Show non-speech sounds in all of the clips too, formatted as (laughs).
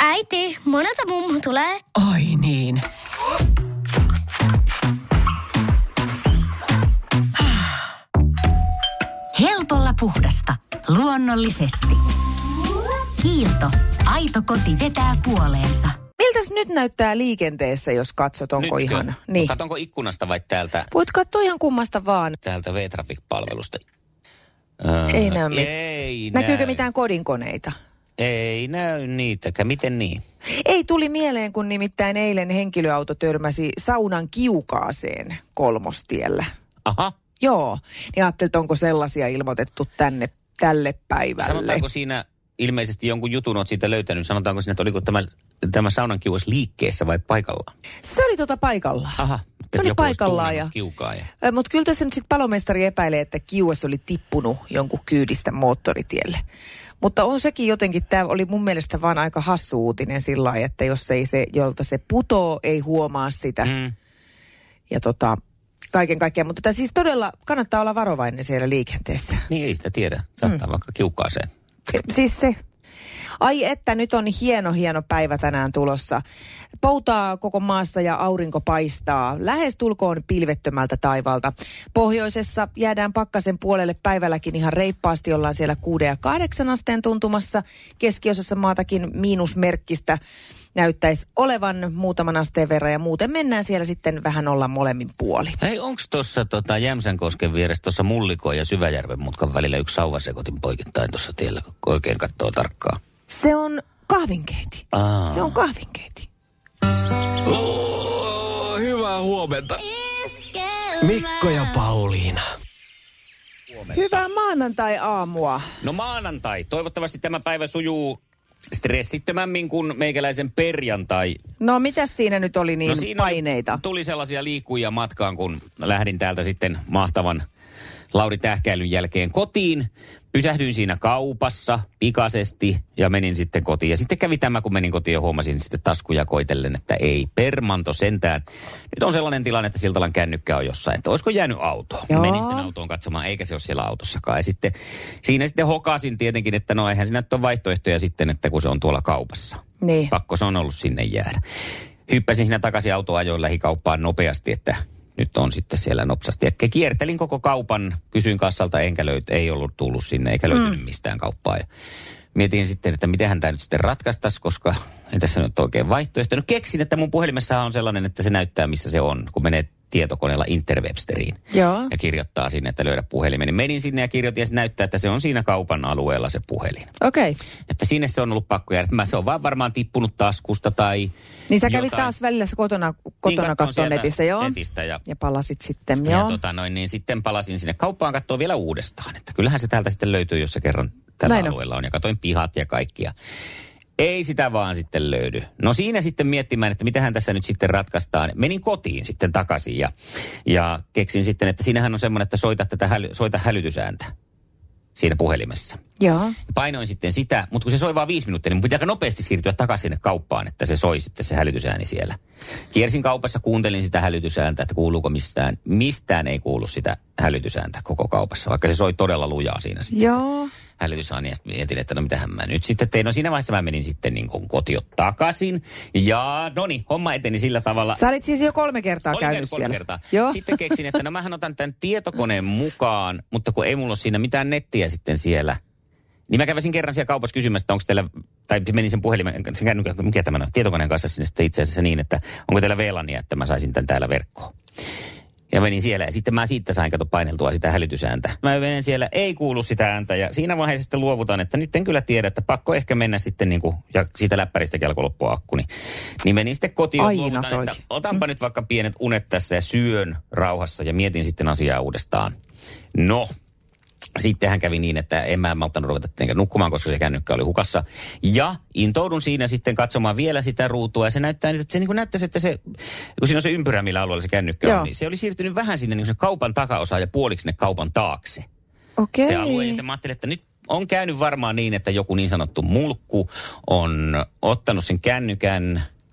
Äiti, monelta mummu tulee? Oi niin. Helpolla puhdasta. Luonnollisesti. Kiilto. Aito koti vetää puoleensa. Miltäs nyt näyttää liikenteessä, jos katsot, onko Nytkö? ihan... Niin. Katonko ikkunasta vai täältä, Voit katsoa ihan kummasta vaan. täältä V-Traffic-palvelusta? Öö, Ei näy mit- Ei Näkyykö näy. mitään kodinkoneita? Ei näy niitäkään. Miten niin? Ei tuli mieleen, kun nimittäin eilen henkilöauto törmäsi saunan kiukaaseen kolmostiellä. Aha. Joo, niin ajattelin, että onko sellaisia ilmoitettu tänne tälle päivälle. Sanotaanko siinä ilmeisesti jonkun jutun olet siitä löytänyt? Sanotaanko siinä, että oliko tämä, tämä saunan kiuas liikkeessä vai paikallaan? Se oli tota paikallaan. Aha. Se oli paikallaan ja- Kiukaaja. Mutta kyllä tässä nyt sitten palomestari epäilee, että kiuas oli tippunut jonkun kyydistä moottoritielle. Mutta on sekin jotenkin, tämä oli mun mielestä vaan aika hassu uutinen sillä lailla, että jos ei se, jolta se putoo, ei huomaa sitä. Mm. Ja tota, kaiken kaikkiaan. Mutta tämä siis todella kannattaa olla varovainen siellä liikenteessä. Niin ei sitä tiedä. Saattaa mm. vaikka kiukkaaseen. Siis se. Ai että, nyt on hieno, hieno päivä tänään tulossa. Poutaa koko maassa ja aurinko paistaa. Lähes tulkoon pilvettömältä taivalta. Pohjoisessa jäädään pakkasen puolelle päivälläkin ihan reippaasti. Ollaan siellä 6 ja 8 asteen tuntumassa. Keskiosassa maatakin miinusmerkkistä näyttäisi olevan muutaman asteen verran. Ja muuten mennään siellä sitten vähän olla molemmin puoli. Hei, onko tuossa tota, Jämsänkosken vieressä tuossa Mullikon ja Syväjärven mutkan välillä yksi sauvasekotin poikittain tuossa tiellä, kun oikein katsoo tarkkaan? Se on kahvinkeiti. Aa. Se on kahvinkeiti. Oh, hyvää huomenta. Mikko ja Pauliina. Hyvää maanantai-aamua. No maanantai. Toivottavasti tämä päivä sujuu stressittömämmin kuin meikäläisen perjantai. No mitäs siinä nyt oli niin no siinä paineita? Tuli sellaisia liikkujia matkaan, kun lähdin täältä sitten mahtavan Lauri Tähkäilyn jälkeen kotiin. Pysähdyin siinä kaupassa pikaisesti ja menin sitten kotiin. Ja sitten kävi tämä, kun menin kotiin ja huomasin sitten taskuja koitellen, että ei permanto sentään. Nyt on sellainen tilanne, että Siltalan kännykkä on jossain, että olisiko jäänyt autoon. Joo. Menin sitten autoon katsomaan, eikä se ole siellä autossakaan. Ja sitten siinä sitten hokasin tietenkin, että no eihän siinä ole vaihtoehtoja sitten, että kun se on tuolla kaupassa. Niin. Pakko se on ollut sinne jäädä. Hyppäsin siinä takaisin autoajoin lähikauppaan nopeasti, että nyt on sitten siellä nopsasti. Ja kiertelin koko kaupan, kysyin kassalta, enkä löyt, ei ollut tullut sinne, eikä löytynyt mm. mistään kauppaa. Ja mietin sitten, että miten tämä nyt sitten ratkaistaisi, koska ei tässä nyt oikein vaihtoehto. No keksin, että mun puhelimessa on sellainen, että se näyttää, missä se on, kun menee tietokoneella Interwebsteriin. Joo. Ja kirjoittaa sinne, että löydä puhelimen. Niin menin sinne ja kirjoitin ja se näyttää, että se on siinä kaupan alueella se puhelin. Okei. Okay. Että sinne se on ollut pakko jäädä. Mä se on vaan varmaan tippunut taskusta tai Niin sä kävit jotain. taas välillä kotona, kotona Niin, katsoin katsoa netissä, joo. netistä ja- ja palasit sitten, Ja joo. tota noin, niin sitten palasin sinne kauppaan katsoa vielä uudestaan. Että kyllähän se täältä sitten löytyy, jos se kerran tällä Näin alueella on. Ja katoin pihat ja kaikkia. Ei sitä vaan sitten löydy. No siinä sitten miettimään, että mitähän tässä nyt sitten ratkaistaan. Menin kotiin sitten takaisin ja, ja keksin sitten, että siinähän on semmoinen, että soita, tätä häly, soita hälytysääntä siinä puhelimessa. Joo. Painoin sitten sitä, mutta kun se soi vain viisi minuuttia, niin pitää aika nopeasti siirtyä takaisin sinne kauppaan, että se soi sitten se hälytysääni siellä. Kiersin kaupassa, kuuntelin sitä hälytysääntä, että kuuluuko mistään. Mistään ei kuulu sitä hälytysääntä koko kaupassa, vaikka se soi todella lujaa siinä sitten Joo. se hälytysääni. Ja mietin, että no mitähän mä nyt sitten tein. No siinä vaiheessa mä menin sitten niin kuin kotio takaisin. Ja no niin, homma eteni sillä tavalla. Sä olit siis jo kolme kertaa Olin käynyt käynyt kolme siellä. kertaa. Joo. Sitten keksin, että no mähän otan tämän tietokoneen mukaan, mutta kun ei mulla ole siinä mitään nettiä sitten siellä. Niin mä kävisin kerran siellä kaupassa kysymässä, että onko teillä, tai menin sen puhelimen, sen kännykän, mikä tämä on, tietokoneen kanssa sinne sitten itse asiassa niin, että onko teillä VLANia, että mä saisin tämän täällä verkkoon. Ja menin siellä ja sitten mä siitä sain kato paineltua sitä hälytysääntä. Mä menen siellä, ei kuulu sitä ääntä ja siinä vaiheessa sitten luovutan, että nyt en kyllä tiedä, että pakko ehkä mennä sitten niin kuin, ja siitä läppäristä alkoi loppua akku, niin, niin menin sitten kotiin Aina luovutan, että otanpa nyt vaikka pienet unet tässä ja syön rauhassa ja mietin sitten asiaa uudestaan. No, sittenhän kävi niin, että en mä malttanut ruveta nukkumaan, koska se kännykkä oli hukassa. Ja intoudun siinä sitten katsomaan vielä sitä ruutua. Ja se näyttää nyt, että se niin kuin näyttäisi, että se, kun siinä on se ympyrä, millä alueella se kännykkä Joo. on, niin se oli siirtynyt vähän sinne niin kuin kaupan takaosaan ja puoliksi sinne kaupan taakse. Okei. Se alue, ja mä ajattelin, että nyt on käynyt varmaan niin, että joku niin sanottu mulkku on ottanut sen kännykän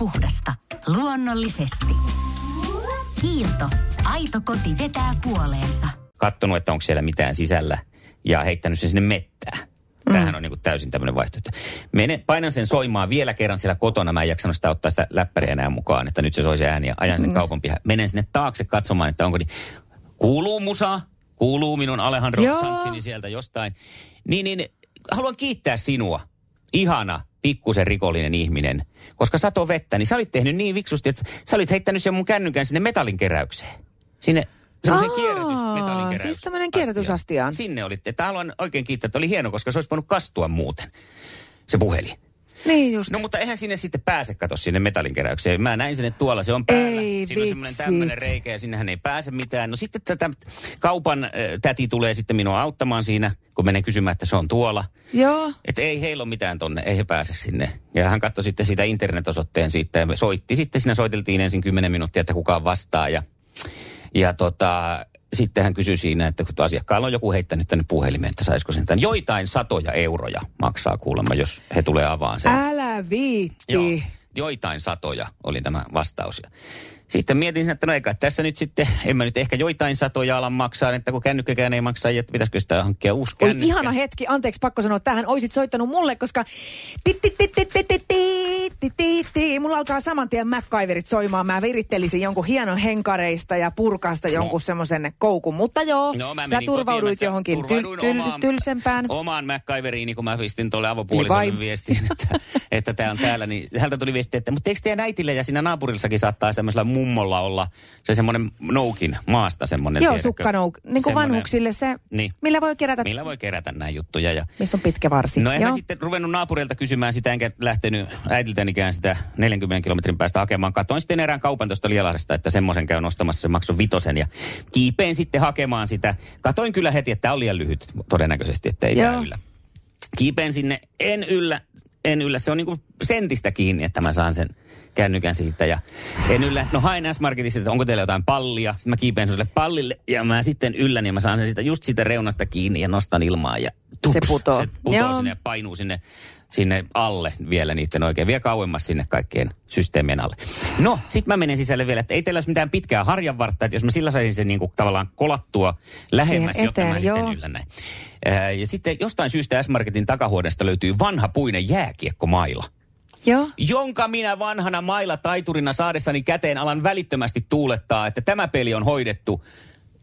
Puhdasta. Luonnollisesti. Kiilto. Aito koti vetää puoleensa. Kattonut, että onko siellä mitään sisällä ja heittänyt sen sinne mettään. Tämähän on niin kuin täysin tämmöinen vaihtoehto. Mene, painan sen soimaan vielä kerran siellä kotona. Mä en jaksanut sitä ottaa sitä läppäriä enää mukaan, että nyt se soisi ääni ja ajan sinne kaupan pihaan. Menen sinne taakse katsomaan, että onko niin. Kuuluu musa, kuuluu minun Alejandro. Santsini sieltä jostain. Niin, niin haluan kiittää sinua. Ihana, pikkusen rikollinen ihminen. Koska sato vettä, niin sä olit tehnyt niin viksusti, että sä olit heittänyt sen mun kännykän sinne metallinkeräykseen. Sinne semmoisen kierrätysmetallinkeräys. siis tämmönen kierrätysastiaan. Sinne olitte. Että haluan oikein kiittää, että oli hieno, koska se olisi voinut kastua muuten, se puhelin. Niin just. No mutta eihän sinne sitten pääse, kato sinne metallinkeräykseen. Mä näin sinne tuolla, se on päällä. Ei Siinä on semmoinen tämmöinen reikä ja sinnehän ei pääse mitään. No sitten tätä kaupan äh, täti tulee sitten minua auttamaan siinä, kun menen kysymään, että se on tuolla. Joo. Että ei heillä ole mitään tonne, ei he pääse sinne. Ja hän katsoi sitten siitä internetosoitteen siitä ja soitti sitten, siinä soiteltiin ensin 10 minuuttia, että kukaan vastaa. Ja, ja tota, sitten hän kysyi siinä, että kun asiakkaalla on joku heittänyt tänne puhelimeen, että saisiko sen tämän. Joitain satoja euroja maksaa kuulemma, jos he tulee avaan sen. Älä viitti. Joo, joitain satoja oli tämä vastaus sitten mietin, että no eikä tässä nyt sitten, en mä nyt ehkä joitain satoja alan maksaa, että kun kännykkäkään ei maksa, että pitäisikö sitä hankkia uusi Oi, kännykkä. ihana hetki, anteeksi pakko sanoa tähän, oisit soittanut mulle, koska mulla alkaa saman tien MacGyverit soimaan. Mä virittelisin jonkun hienon henkareista ja purkasta no. jonkun semmoisen koukun, mutta joo, no, sä turvauduit johonkin tylsempään. Omaan MacGyveriini, niin kun mä pistin tuolle avopuolisen viestiin, että tämä on täällä, niin häneltä tuli viesti, että mutta eikö teidän äitille ja siinä naapurillakin saattaa semmoisella mummolla olla se semmoinen noukin maasta semmoinen. Joo, sukkanouk. Niin kuin vanhuksille se, Niin. millä voi kerätä, Millä voi kerätä näin juttuja. Ja missä on pitkä varsi. No en Joo. mä sitten ruvennut naapurilta kysymään sitä, enkä lähtenyt äitiltänikään sitä 40 kilometrin päästä hakemaan. Katoin sitten erään kaupan tuosta Lielahdesta, että semmoisen käy nostamassa, se maksoi vitosen ja kiipeen sitten hakemaan sitä. Katoin kyllä heti, että tämä on liian lyhyt todennäköisesti, että ei tämä yllä. Kiipeen sinne, en yllä, en yllä. Se on niinku sentistä kiinni, että mä saan sen kännykän siitä. Ja en yllä, no hain S-Marketissa, että onko teillä jotain pallia. Sitten mä kiipeen sille pallille ja mä sitten yllän ja mä saan sen sitä just siitä reunasta kiinni ja nostan ilmaa ja tups, Se putoo. Se putoo Joo. sinne ja painuu sinne, sinne alle vielä niiden oikein, vielä kauemmas sinne kaikkien systeemien alle. No, sit mä menen sisälle vielä, että ei teillä olisi mitään pitkää harjanvartta, että jos mä sillä saisin sen niinku tavallaan kolattua lähemmäs, Siihen jotta mä eteen, sitten joo. yllän näin. Ää, ja sitten jostain syystä S-Marketin takahuoneesta löytyy vanha puinen jääkiekkomaila Joo. jonka minä vanhana mailla taiturina saadessani käteen alan välittömästi tuulettaa, että tämä peli on hoidettu.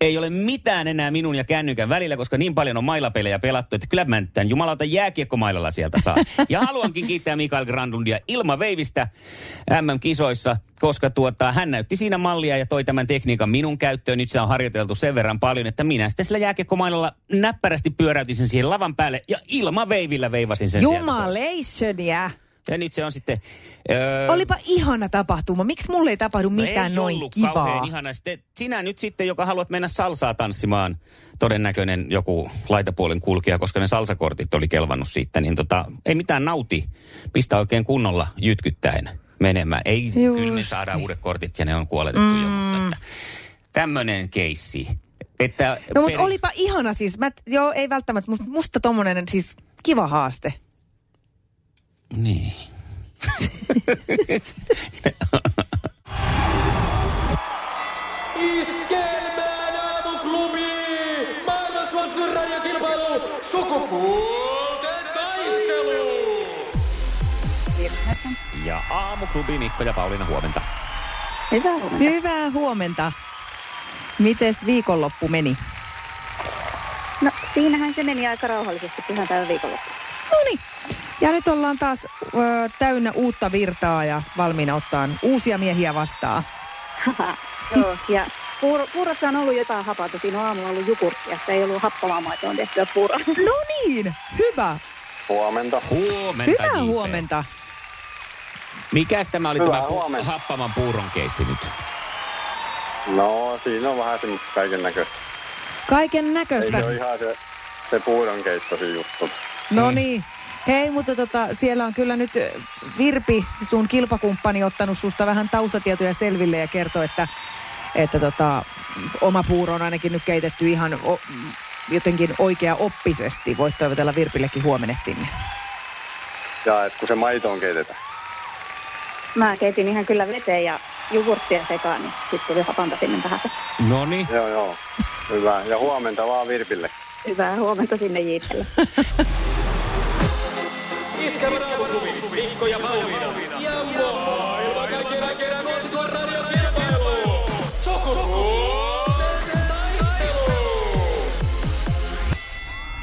Ei ole mitään enää minun ja kännykän välillä, koska niin paljon on mailapelejä pelattu, että kyllä mä nyt tämän jumalauta jääkiekkomailalla sieltä saa. Ja haluankin kiittää Mikael Grandundia ilmaveivistä MM-kisoissa, koska tuota, hän näytti siinä mallia ja toi tämän tekniikan minun käyttöön. Nyt se on harjoiteltu sen verran paljon, että minä sitten sillä jääkiekkomailalla näppärästi pyöräytin sen siihen lavan päälle ja ilmaveivillä veivasin sen sieltä pois. Ja nyt se on sitten... Öö, Olipa ihana tapahtuma. Miksi mulle ei tapahdu mitään ei noin ollut kivaa? ihana. Sitten sinä nyt sitten, joka haluat mennä salsaa tanssimaan, todennäköinen joku laitapuolen kulkija, koska ne salsakortit oli kelvannut siitä, niin tota, ei mitään nauti. Pistä oikein kunnolla jytkyttäen menemään. Ei, Just kyllä me saadaan uudet kortit ja ne on kuoletettu mm. jo, mutta tämmöinen keissi. Että No mutta peri- olipa ihana siis. Mä, joo, ei välttämättä, mutta musta tommonen siis kiva haaste. Niin. Iskelmään aamuklubi! Maailman suosituin radiokilpailu! Sukupuolten taistelu! Ja aamuklubi Mikko ja Pauliina huomenta. Hyvää huomenta. Hyvää huomenta. Mites viikonloppu meni? No siinähän se meni aika rauhallisesti pyhän päivän viikonloppu. Ja nyt ollaan taas ö, täynnä uutta virtaa ja valmiina ottaa uusia miehiä vastaan. (laughs) Joo, ja puuro, puurossa on ollut jotain hapata. Siinä on aamulla ollut jukurttia. Sitä ei ollut happamaa maitoon tehtyä puuroa. (laughs) No niin, hyvä. Huomenta. Huomenta, Hyvää JP. huomenta. Mikäs tämä oli Hyvää tämä pu- huomenta. happaman puuron keissi nyt? No, siinä on vähän semmoista kaiken näköistä. Kaiken Ei näköistä. se ole ihan se, se puudon keittosi juttu. No niin. Hei, mutta tota, siellä on kyllä nyt ö, Virpi, sun kilpakumppani, ottanut susta vähän taustatietoja selville ja kertoo, että, että tota, oma puuro on ainakin nyt keitetty ihan o, jotenkin oikea oppisesti. Voit toivotella Virpillekin huomenet sinne. Ja et kun se maitoon keitetään. Mä keitin ihan kyllä veteen ja jogurttia sekaan, niin sitten tuli hapanta sinne vähän. No niin. Joo, joo. Hyvä. Ja huomenta vaan Virpille. Hyvää huomenta sinne Jiitelle. (laughs) Iskävä raamuklubi, Mikko ja Pauliina. Ja maailman kaikkien aikeen suosituen radiokilpailu. Sukupuolten taistelu.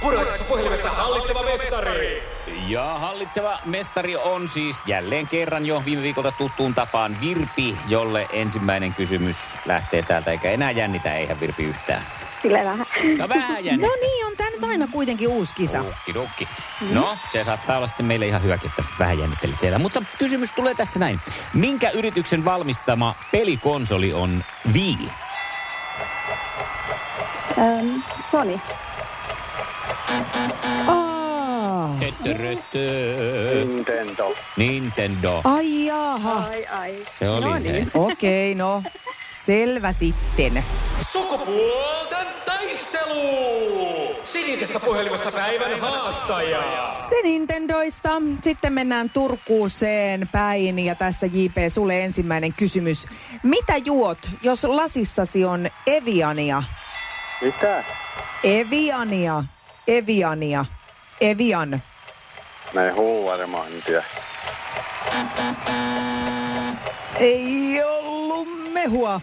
Puraisessa puhelimessa hallitseva mestari. Ja hallitseva mestari on siis jälleen kerran jo viime viikolta tuttuun tapaan Virpi, jolle ensimmäinen kysymys lähtee täältä, eikä enää jännitä, eihän Virpi yhtään. Sille vähän. No vähän (laughs) jännittää. No niin, on nyt aina kuitenkin uusi kisa. Ukki dukki. No, se saattaa olla sitten meille ihan hyväkin, että vähän jännittelit siellä. Mutta kysymys tulee tässä näin. Minkä yrityksen valmistama pelikonsoli on Wii? Ähm, Sony. Aa, Töttöröttö. Nintendo. Nintendo. ai jaha. Ai ai. Se oli no se. niin. (laughs) Okei, no. Selvä sitten. Sukupuolten taistelu. Sinisessä puhelimessa päivän haastaja. Se Nintendoista. Sitten mennään Turkuuseen päin ja tässä JP sulle ensimmäinen kysymys. Mitä juot, jos lasissasi on Eviania? Mitä? Eviania. Eviania. Evian. Mä en huu varmaan. Ei ollut mehua.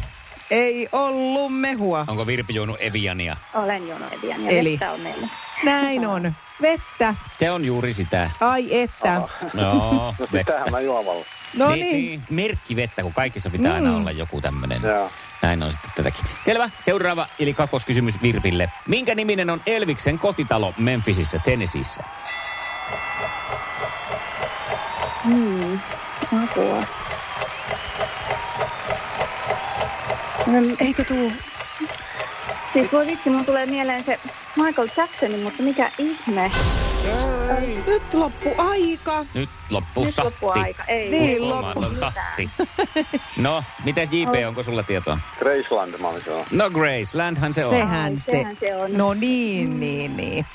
Ei ollut mehua. Onko Virpi juonut Eviania? Olen Jono Edian ja Eli? vettä on meillä. Näin on. Vettä. Se on juuri sitä. Ai että. No, No vettä. sitähän mä juon valla. No niin, niin. niin. Merkki vettä, kun kaikissa pitää aina Mm. olla joku tämmöinen. Joo. Näin on sitten tätäkin. Selvä. Seuraava, eli kakkoskysymys Virpille. Minkä niminen on Elviksen kotitalo Memphisissä, Tennesseeissä? Apua. Mm, Eikö tuu? Siis voi vitsi, mun tulee mieleen se Michael Jackson, mutta mikä ihme. Nyt loppu aika. Nyt loppu Nyt satti. loppu aika. Ei. Niin, loppu. tatti. No, mites JP, onko sulla tietoa? Graceland mä olisin sanoa. No Gracelandhan se on. Sehän Ai, se. sehän se on. No niin, niin, niin.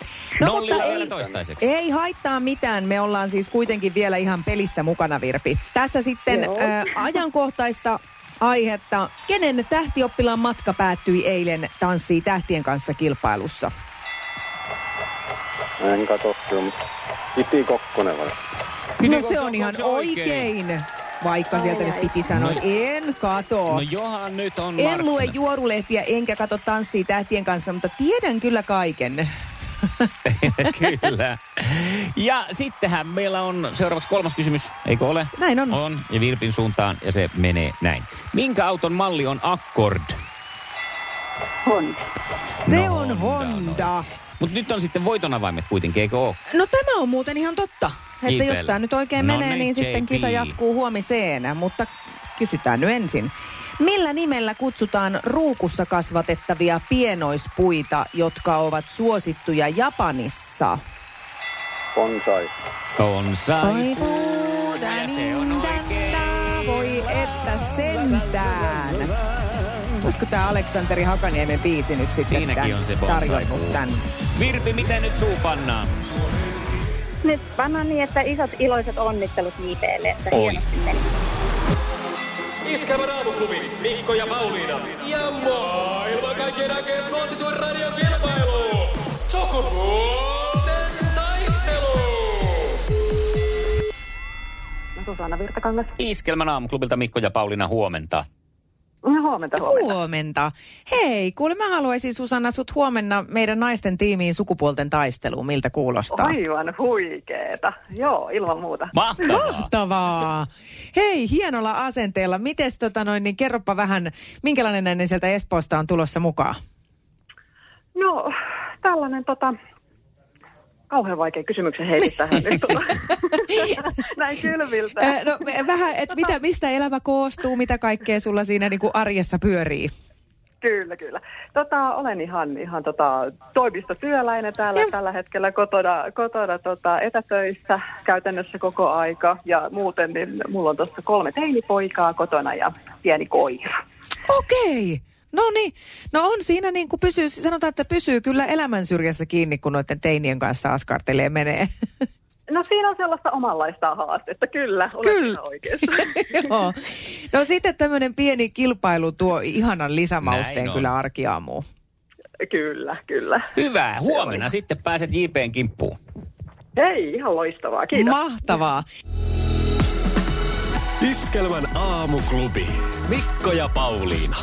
No, No Nollilla mutta ei, toistaiseksi. ei haittaa mitään. Me ollaan siis kuitenkin vielä ihan pelissä mukana, Virpi. Tässä sitten Joo. ä, ajankohtaista aihetta. Kenen tähtioppilaan matka päättyi eilen Tanssii tähtien kanssa kilpailussa? En katso kyllä, mutta Iti Kokkonen vai? No se on ihan se oikein? oikein. Vaikka sieltä nyt piti sanoa, että en kato. No johan nyt on En lue juorulehtiä enkä kato tanssii tähtien kanssa, mutta tiedän kyllä kaiken. (laughs) Kyllä. Ja sittenhän meillä on seuraavaksi kolmas kysymys, eikö ole? Näin on. On, ja Virpin suuntaan, ja se menee näin. Minkä auton malli on Accord? Honda. Se No, on Honda, Honda. Mutta nyt on sitten voitonavaimet kuitenkin, eikö ole? No tämä on muuten ihan totta. Että JP:lle. jos tämä nyt oikein No menee, niin, niin sitten kisa jatkuu huomiseen. Mutta kysytään nyt ensin. Millä nimellä kutsutaan ruukussa kasvatettavia pienoispuita, jotka ovat suosittuja Japanissa? Bonsai. On sai. Ai puuda, Ja se on oikein. Voi että sentään. Olisiko tämä Aleksanteri Hakaniemen biisi nyt sitten Siinäkin on se bonsai tarjonnut tän? Virpi, miten nyt suu pannaan? Nyt pannaan niin, että isot iloiset onnittelut JPlle, että Oi. Hienosti meni. Iskävä raamuklubi, Mikko ja Pauliina. Ja maailman kaikkien aikeen suosituen radiokilpailu. Sukupuolten taistelu. Susanna Virtakangas. Iskelmän aamuklubilta Mikko ja Pauliina huomenta. Huomenta, huomenta. Huomenta. Hei, kuule mä haluaisin Susanna sut huomenna meidän naisten tiimiin sukupuolten taisteluun. Miltä kuulostaa? Aivan huikeeta. Joo, ilman muuta. Mahtavaa. Mahtavaa. Hei, hienolla asenteella. Mites tota noin, niin kerropa vähän, minkälainen näinen sieltä Espoosta on tulossa mukaan? No, tällainen tota, kauhean vaikea kysymyksen heitit (laughs) tähän nyt. (laughs) Näin kylviltä. Ö, No vähän, että mitä, mistä elämä koostuu, mitä kaikkea sulla siinä niin kuin arjessa pyörii? Kyllä, kyllä. Tota, olen ihan, ihan tota, toimistotyöläinen täällä Joo. tällä hetkellä kotona, kotona tota, etätöissä käytännössä koko aika. Ja muuten niin mulla on tuossa kolme teinipoikaa kotona ja pieni koira. Okei. No niin, no on siinä niin kuin pysyy, sanotaan, että pysyy kyllä elämän syrjässä kiinni, kun noiden teinien kanssa askartelee menee. (laughs) No siinä on sellaista omanlaista haastetta, kyllä. Olet Kyllä. oikeassa. (laughs) Joo. No sitten tämmöinen pieni kilpailu tuo ihanan lisämausteen Näin kyllä arkiaamuun. kyllä, kyllä. Hyvä. Huomenna sitten pääset JPn kimppuun. Hei, ihan loistavaa. Kiitos. Mahtavaa. Iskelmän aamuklubi. Mikko ja Pauliina.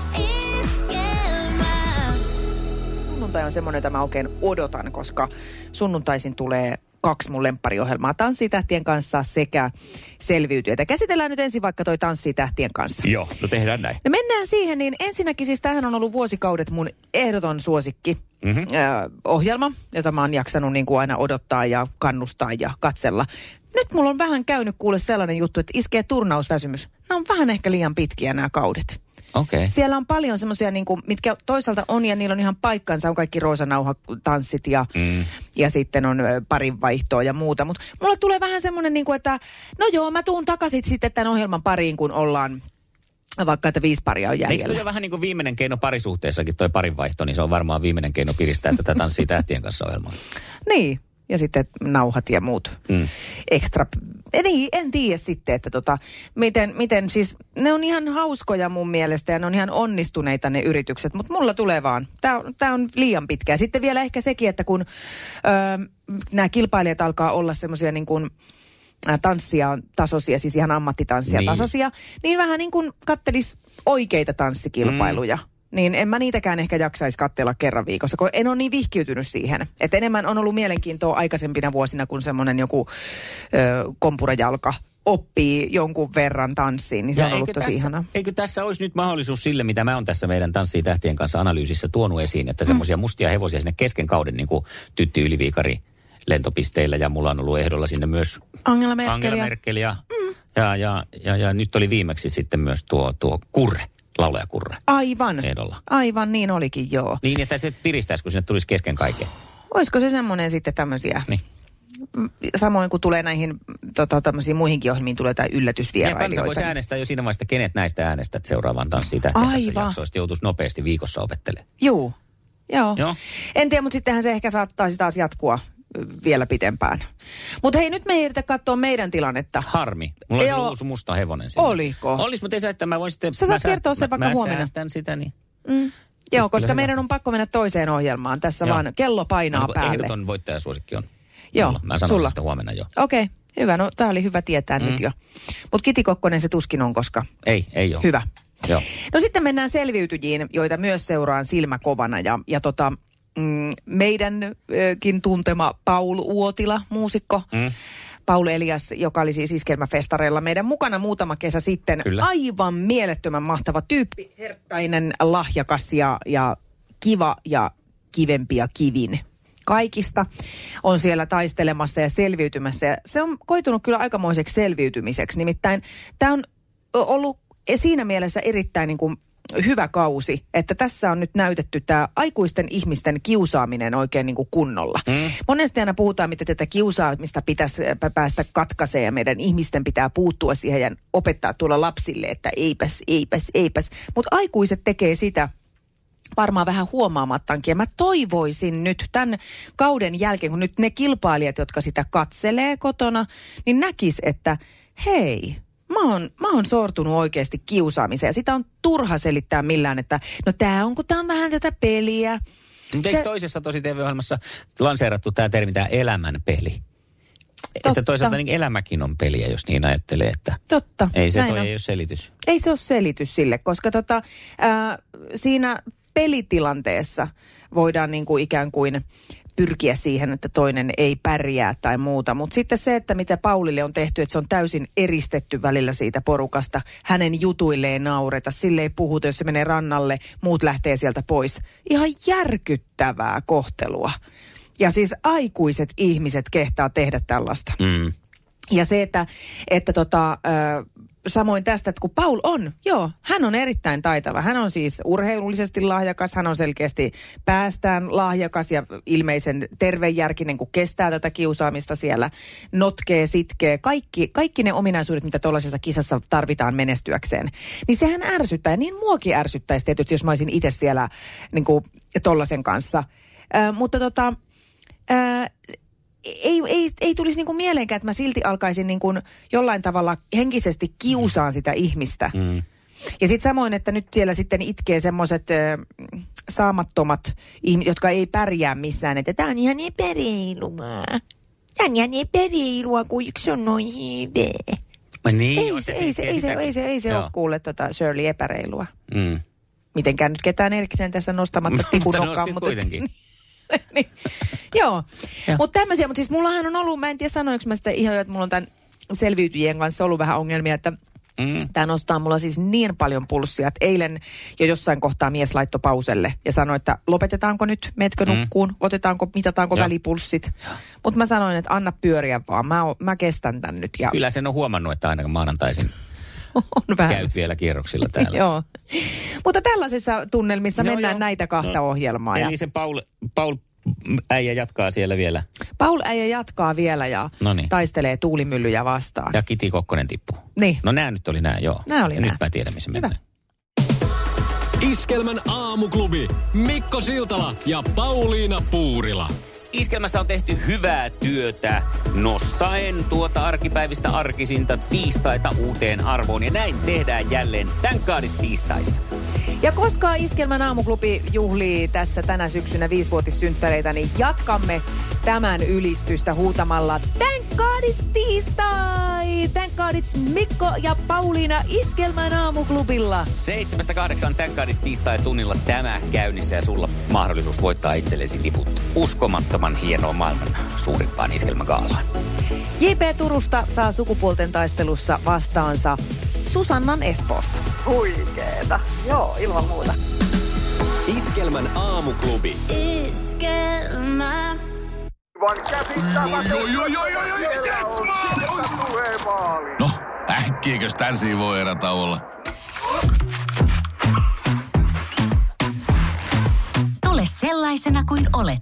Sunnuntai on semmoinen, jota mä oikein odotan, koska sunnuntaisin tulee kaksi mun lemppariohjelmaa Tanssitähtien kanssa sekä Selviytyjät. Käsitellään nyt ensin vaikka toi Tanssitähtien kanssa. Joo, no tehdään näin. No mennään siihen, niin ensinnäkin siis tähän on ollut vuosikaudet mun ehdoton suosikki mm-hmm. ohjelma, jota mä oon jaksanut niin kuin aina odottaa ja kannustaa ja katsella. Nyt mulla on vähän käynyt kuule sellainen juttu, että iskee turnausväsymys. Nämä on vähän ehkä liian pitkiä nämä kaudet. Okay. Siellä on paljon semmoisia, niin mitkä toisaalta on ja niillä on ihan paikkansa, on kaikki roosanauhatanssit ja, mm. ja sitten on ö, parin vaihtoa ja muuta. Mutta mulla tulee vähän semmoinen, niin kuin, että no joo, mä tuun takaisin sitten tämän ohjelman pariin, kun ollaan vaikka, että viisi paria on Eikö jäljellä. ole vähän niin kuin viimeinen keino parisuhteessakin, toi parinvaihto, niin se on varmaan viimeinen keino piristää tätä Tanssii tähtien kanssa ohjelmaa. Niin, ja sitten nauhat ja muut Mm. ekstra. Niin, en tiedä sitten, että tota, miten, miten siis, ne on ihan hauskoja mun mielestä ja ne on ihan onnistuneita ne yritykset, mutta mulla tulee vaan, tää, on- tää on liian pitkä. Sitten vielä ehkä sekin, että kun öö, nämä kilpailijat alkaa olla semmoisia niin kuin, tanssia tasoisia, siis ihan ammattitanssia Niin. niin. tasoisia, niin vähän niin kuin kattelis oikeita tanssikilpailuja. Mm. Niin en mä niitäkään ehkä jaksaisi katsella kerran viikossa, kun en ole niin vihkiytynyt siihen. Että enemmän on ollut mielenkiintoa aikaisempina vuosina, kun semmoinen joku ö, kompurajalka oppii jonkun verran tanssiin, niin se Ja on ollut eikö tosi tässä, ihana. Eikö tässä olisi nyt mahdollisuus sille, mitä mä oon tässä meidän Tanssii tähtien kanssa analyysissä tuonut esiin, että semmoisia mustia hevosia sinne kesken kauden, niin kuin Tytti Yliviikari lentopisteillä ja mulla on ollut ehdolla sinne myös Angela Merkel. Angela ja- Merkel ja, ja, ja, ja, ja, nyt oli viimeksi sitten myös tuo, tuo Kurre, laulaja Kurre Aivan. ehdolla. Aivan, niin olikin joo. Niin, että se piristäisi, kun sinne tulisi kesken kaiken. Olisiko se semmoinen sitten tämmöisiä, Niin. samoin kuin tulee näihin tota, tämmöisiin muihinkin ohjelmiin, tulee jotain Ja yllätysvierailijoita. kansa voisi äänestää jo siinä vaiheessa, kenet näistä äänestät seuraavaan Tanssii tähtien kanssa Aivan. jaksoista joutuisi nopeasti viikossa opettelemaan. Juu, joo. Joo. En tiedä, mutta sittenhän se ehkä saattaisi taas jatkua vielä pitempään. Mutta hei, nyt me ei ehditä katsoa meidän tilannetta. Harmi. Mulla Joo. uusi musta hevonen siinä. Oliko? Olis, mutta ei se, että mä voin sitten... Sä mä saat sääst- kertoa sen mä, vaikka mä huomenna. säästän sitä, niin... Mm. Joo, koska meidän on pakko mennä toiseen ohjelmaan. Tässä Joo. vaan kello painaa Onko päälle. Ehdoton voittajasuosikki on. Joo, Mulla. Mä sanon sulla. sitä huomenna jo. Okei, okay, hyvä. No, tämä oli hyvä tietää mm. nyt jo. Mutta Kiti Kokkonen se tuskin on, koska Ei, ei ole. hyvä. Joo. No sitten mennään selviytyjiin, joita myös seuraan silmäkovana. Ja, ja tota, mm, meidänkin tuntema Paul Uotila, muusikko. Mm. Paul Elias, joka oli siis iskelmäfestareilla meidän mukana muutama kesä sitten. Kyllä. Aivan mielettömän mahtava tyyppi, herkkäinen, lahjakas ja, ja kiva ja kivempi ja kivin kaikista on siellä taistelemassa ja selviytymässä. Ja se on koitunut kyllä aikamoiseksi selviytymiseksi. Nimittäin tämä on ollut siinä mielessä erittäin niin kuin hyvä kausi, että tässä on nyt näytetty tämä aikuisten ihmisten kiusaaminen oikein niin kuin kunnolla. Mm. Monesti aina puhutaan, miten tätä kiusaamista pitäisi pä- päästä katkaiseen ja meidän ihmisten pitää puuttua siihen ja opettaa tuolla lapsille, että eipäs, eipäs, eipäs. Mutta aikuiset tekee sitä varmaan vähän huomaamattaankin. Ja mä toivoisin nyt tämän kauden jälkeen, kun nyt ne kilpailijat, jotka sitä katselee kotona, niin näkis, että hei, mä oon, mä oon sortunut oikeasti kiusaamiseen. Ja sitä on turha selittää millään, että no tää on, kun tää on vähän tätä peliä. Mutta eikö toisessa tosi TV-ohjelmassa lanseerattu tämä termi, tämä elämänpeli? Totta. Että toisaalta niin elämäkin on peliä, jos niin ajattelee, että Totta. ei se näin toi on. ei ole selitys. ei se ole selitys sille, koska tota, ää, siinä pelitilanteessa voidaan niin kuin ikään kuin pyrkiä siihen, että toinen ei pärjää tai muuta. Mutta sitten se, että mitä Paulille on tehty, että se on täysin eristetty välillä siitä porukasta. Hänen jutuille ei naureta, sille ei puhuta, jos se menee rannalle, muut lähtee sieltä pois. Ihan järkyttävää kohtelua. Ja siis aikuiset ihmiset kehtaa tehdä tällaista. Mm. Ja se, että, että tota, ö, samoin tästä, että kun Paul on, joo, hän on erittäin taitava. Hän on siis urheilullisesti lahjakas, hän on selkeästi päästään lahjakas ja ilmeisen tervejärkinen, kun kestää tätä kiusaamista siellä, notkee, sitkee, kaikki, kaikki ne ominaisuudet, mitä tuollaisessa kisassa tarvitaan menestyäkseen. Niin sehän ärsyttää, niin muakin ärsyttäisi tietysti, jos mä olisin itse siellä niin kuin tollaisen kanssa. Ö, mutta tota, ö, ei, ei, ei tulisi niinku mieleenkään, että mä silti alkaisin niinku jollain tavalla henkisesti kiusaan sitä ihmistä. Mm. Ja sitten samoin, että nyt siellä sitten itkee semmoiset saamattomat ihmiset, jotka ei pärjää missään. Että tämä on ihan epäreilua. Tämä on ihan epäreilua, kun yksi on noin hyvä. Niin, Ei se, ei se, ei se, ei se, ei se ole kuule tota Shirley epäreilua. Mm. Mitenkään nyt ketään erikseen tässä nostamatta (laughs) Mutta tikunokkaan. nostit kuitenkin. (laughs) (laughs) niin. Joo, mutta tämmöisiä, mutta siis mullahan on ollut, mä en tiedä sanoinko mä sitä ihan, jo, että mulla on tämän selviytyjien kanssa ollut vähän ongelmia, että Mm. Tämä nostaa mulla siis niin paljon pulssia, että eilen jo jossain kohtaa mies laittoi pauselle ja sanoi, että lopetetaanko nyt, meetkö nukkuun, otetaanko, mitataanko Mm. Joo. välipulssit. Mutta mä sanoin, että anna pyöriä vaan, mä, o- mä kestän tän nyt ja Kyllä sen on huomannut, että aina maanantaisin on vähän. käyt vielä kierroksilla täällä. (laughs) Joo. Mutta tällaisissa tunnelmissa Joo, mennään joo. näitä kahta No. ohjelmaa. Ja Eli se Paul, Paul äijä jatkaa siellä vielä. Paul äijä jatkaa vielä ja Noniin. taistelee tuulimyllyjä vastaan. Ja Kiti Kokkonen tippuu. Niin. No nämä nyt oli nämä, joo. Nää oli ja nää. nyt mä tiedän, missä mennään. Iskelmän aamuklubi. Mikko Siltala ja Pauliina Puurila. Iskelmässä on tehty hyvää työtä nostaen tuota arkipäivistä arkisinta tiistaita uuteen arvoon. Ja näin tehdään jälleen tämän tiistaissa. Ja koska Iskelmän aamuklubi juhlii tässä tänä syksynä viisivuotissynttäreitä, niin jatkamme tämän ylistystä huutamalla Thank God it's tiistai! Thank God it's Mikko ja Pauliina Iskelmän aamuklubilla. Seitsemästä kahdeksan tänkkaadis tiistai tunnilla tämä käynnissä ja sulla mahdollisuus voittaa itsellesi liput uskomattoman hienoa maailman suurimpaan iskelmägaalaan. JP Turusta saa sukupuolten taistelussa vastaansa Susannan Espoosta. Huikeeta. Joo, ilman muuta. Iskelmän aamuklubi. Iskelmä. No, äkkiäkös tän voi erätä olla? Tule sellaisena kuin olet,